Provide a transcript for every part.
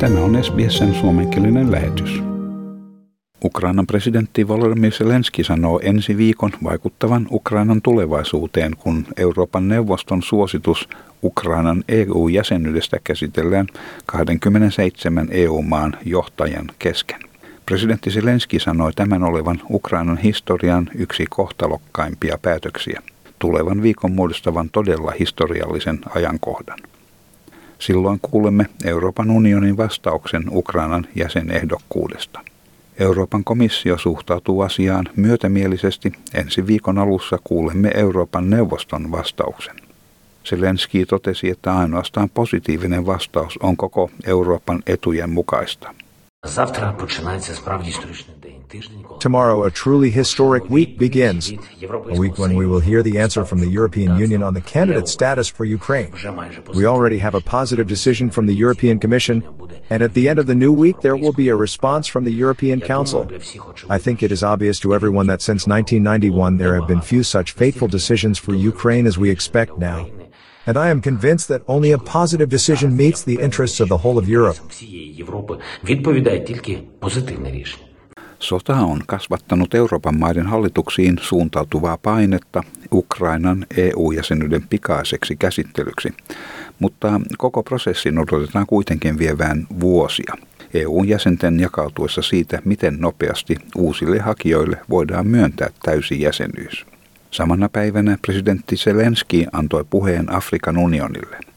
Tämä on SBSn suomenkielinen lähetys. Ukrainan presidentti Volodymyr Zelenski sanoo ensi viikon vaikuttavan Ukrainan tulevaisuuteen, kun Euroopan neuvoston suositus Ukrainan EU-jäsenyydestä käsitellään 27 EU-maan johtajan kesken. Presidentti Zelenski sanoi tämän olevan Ukrainan historian yksi kohtalokkaimpia päätöksiä, tulevan viikon muodostavan todella historiallisen ajankohdan. Silloin kuulemme Euroopan unionin vastauksen Ukrainan jäsenehdokkuudesta. Euroopan komissio suhtautuu asiaan myötämielisesti. Ensi viikon alussa kuulemme Euroopan neuvoston vastauksen. Zelenski totesi, että ainoastaan positiivinen vastaus on koko Euroopan etujen mukaista. Tomorrow, a truly historic week begins, a week when we will hear the answer from the European Union on the candidate status for Ukraine. We already have a positive decision from the European Commission, and at the end of the new week, there will be a response from the European Council. I think it is obvious to everyone that since 1991, there have been few such fateful decisions for Ukraine as we expect now and I am convinced that only a positive decision meets the interests of the whole of Europe. Sota on kasvattanut Euroopan maiden hallituksiin suuntautuvaa painetta Ukrainan EU-jäsenyyden pikaiseksi käsittelyksi, mutta koko prosessin odotetaan kuitenkin vievään vuosia. EU-jäsenten jakautuessa siitä, miten nopeasti uusille hakijoille voidaan myöntää täysi jäsenyys. Samana päivänä presidentti Zelenski antoi puheen Afrikan unionille.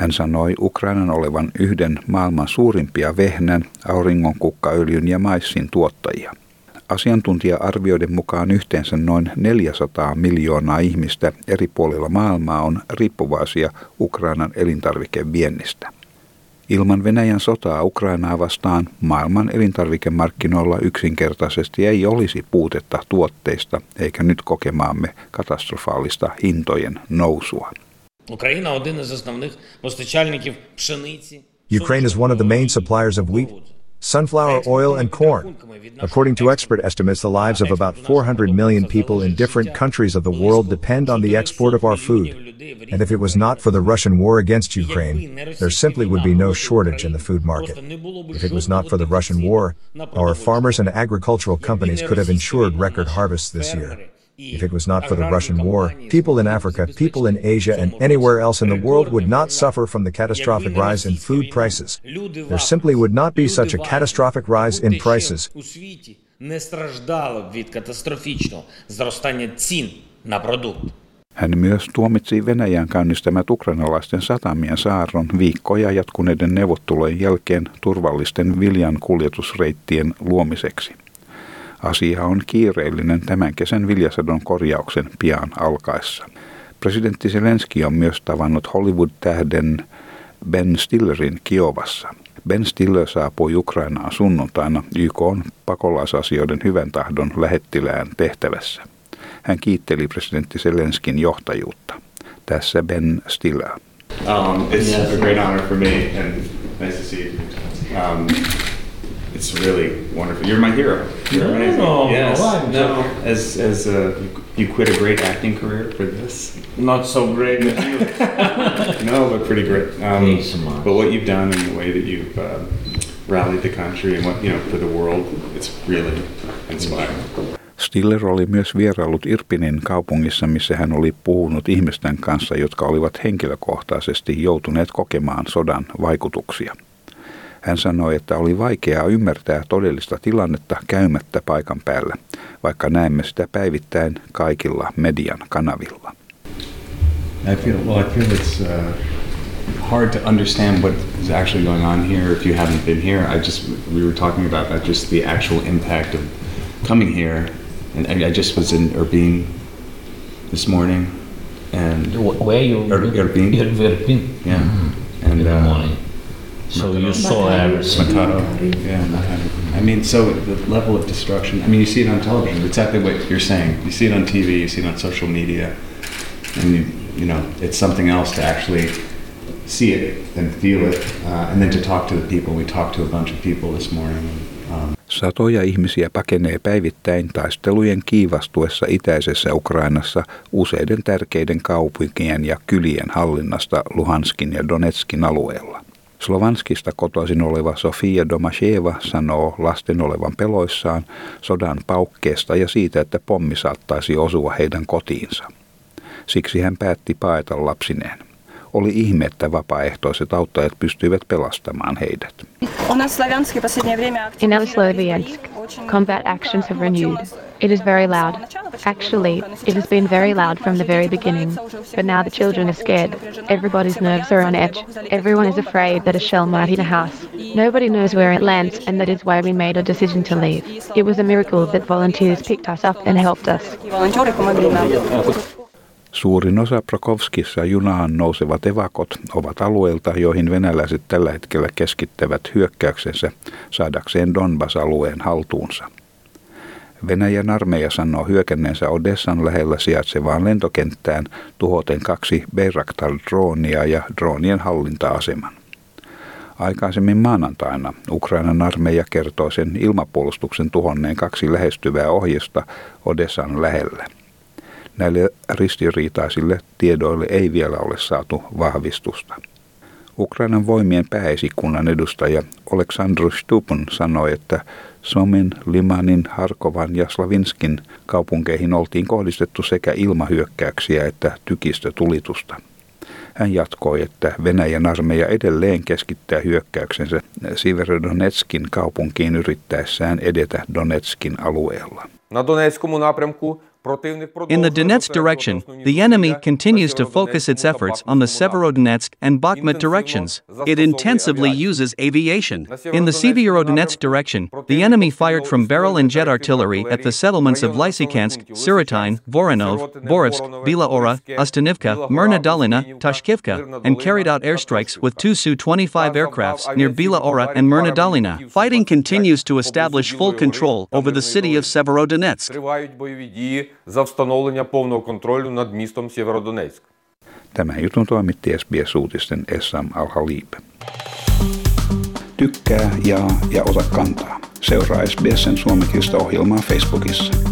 Hän sanoi Ukrainan olevan yhden maailman suurimpia vehnän, auringonkukkaöljyn ja maissin tuottajia. Asiantuntija-arvioiden mukaan yhteensä noin 400 miljoonaa ihmistä eri puolilla maailmaa on riippuvaisia Ukrainan elintarvikeviennistä. Ilman Venäjän sotaa Ukrainaa vastaan maailman elintarvikemarkkinoilla yksinkertaisesti ei olisi puutetta tuotteista eikä nyt kokemaamme katastrofaalista hintojen nousua. Ukraine is one of the main suppliers of wheat, sunflower oil, and corn. According to expert estimates, the lives of about 400 million people in different countries of the world depend on the export of our food. And if it was not for the Russian war against Ukraine, there simply would be no shortage in the food market. If it was not for the Russian war, our farmers and agricultural companies could have ensured record harvests this year. If it was not for the Russian war, people in Africa, people in Asia, and anywhere else in the world would not suffer from the catastrophic rise in food prices. There simply would not be such a catastrophic rise in prices. Hän myös tuomitsi Venäjän käynnistämät ukrainalaisten satamien saarron viikkoja jatkuneiden neuvottelujen jälkeen turvallisten viljan kuljetusreittien luomiseksi. Asia on kiireellinen tämän kesän viljasadon korjauksen pian alkaessa. Presidentti Zelenski on myös tavannut Hollywood-tähden Ben Stillerin Kiovassa. Ben Stiller saapui Ukrainaan sunnuntaina YK on pakolaisasioiden hyvän tahdon lähettilään tehtävässä. Hän kiitteli presidentti Zelenskin johtajuutta. Tässä Ben Stiller. Um, it's a great honor for me and nice to see you. Um, it's really wonderful. You're my hero. You're no, amazing. No, yes. no, no. As as uh, you quit a great acting career for this. Not so great with you. no, but pretty great. Um, Thanks so much. But what you've done and the way that you've uh, rallied the country and what you know for the world, it's really inspiring. Stiller oli myös vierailut Irpinin kaupungissa, missä hän oli puhunut ihmisten kanssa, jotka olivat henkilökohtaisesti joutuneet kokemaan sodan vaikutuksia. Hän sanoi, että oli vaikeaa ymmärtää todellista tilannetta käymättä paikan päällä, vaikka näemme sitä päivittäin kaikilla median kanavilla. I feel well. I feel it's uh, hard to understand what is actually going on here if you haven't been here. I just we were talking about that, just the actual impact of coming here, and I, I just was in this morning, and Where you? Ir-. Ir- Irpin. yeah, In and uh, morning. So you saw everything. Matato. Yeah, Matato. I mean, so the level of destruction. I mean, you see it on television. Exactly what you're saying. You see it on TV. You see it on social media, and you you know it's something else to actually see it and feel it, uh, and then to talk to the people. We talked to a bunch of people this morning. Um, Satoja ihmisiä pakenee päivittäin taistelujen kiivastuessa itäisessä Ukrainassa useiden tärkeiden kaupunkien ja kylien hallinnasta Luhanskin ja Donetskin alueella. Slovanskista kotoisin oleva Sofia Domasheva sanoo lasten olevan peloissaan sodan paukkeesta ja siitä, että pommi saattaisi osua heidän kotiinsa. Siksi hän päätti paeta lapsineen. Oli ihme, että vapaaehtoiset auttajat pystyivät pelastamaan heidät. In Sloviansk, combat actions have renewed. It is very loud. Actually, it has been very loud from the very beginning. But now the children are scared. Everybody's nerves are on edge. Everyone is afraid that a shell might hit a house. Nobody knows where it lands, and that is why we made a decision to leave. It was a miracle that volunteers picked us up and helped us. Suurin osa Prokovskissa junaan nousevat evakot ovat alueilta, joihin venäläiset tällä hetkellä keskittävät hyökkäyksensä saadakseen Donbas-alueen haltuunsa. Venäjän armeija sanoo hyökänneensä Odessan lähellä sijaitsevaan lentokenttään tuhoten kaksi Bayraktar-droonia ja droonien hallinta-aseman. Aikaisemmin maanantaina Ukrainan armeija kertoi sen ilmapuolustuksen tuhonneen kaksi lähestyvää ohjesta Odessan lähellä. Näille ristiriitaisille tiedoille ei vielä ole saatu vahvistusta. Ukrainan voimien pääesikunnan edustaja Oleksandr Stupun sanoi, että Somin, Limanin, Harkovan ja Slavinskin kaupunkeihin oltiin kohdistettu sekä ilmahyökkäyksiä että tykistötulitusta. Hän jatkoi, että Venäjän armeija edelleen keskittää hyökkäyksensä Siverodonetskin kaupunkiin yrittäessään edetä Donetskin alueella. На Донецькому напрямку In the Donetsk direction, the enemy continues to focus its efforts on the Severodonetsk and Bakhmut directions. It intensively uses aviation. In the Severodonetsk direction, the enemy fired from barrel and jet artillery at the settlements of Lysychansk, Syrotine, Voronov, Borivsk, Bila Ora, Ustanivka, Myrna Dolina, Tashkivka, and carried out airstrikes with two Su-25 aircrafts near Bila Ora and Myrna Dolina. Fighting continues to establish full control over the city of Severodonetsk. за встановлення повного контролю над містом Сєвєродонецьк. Tämän jutun toimitti SBS-uutisten Essam Al-Halib. Tykkää, jaa ja ota kantaa. Seuraa SBSn suomenkielistä ohjelmaa Facebookissa.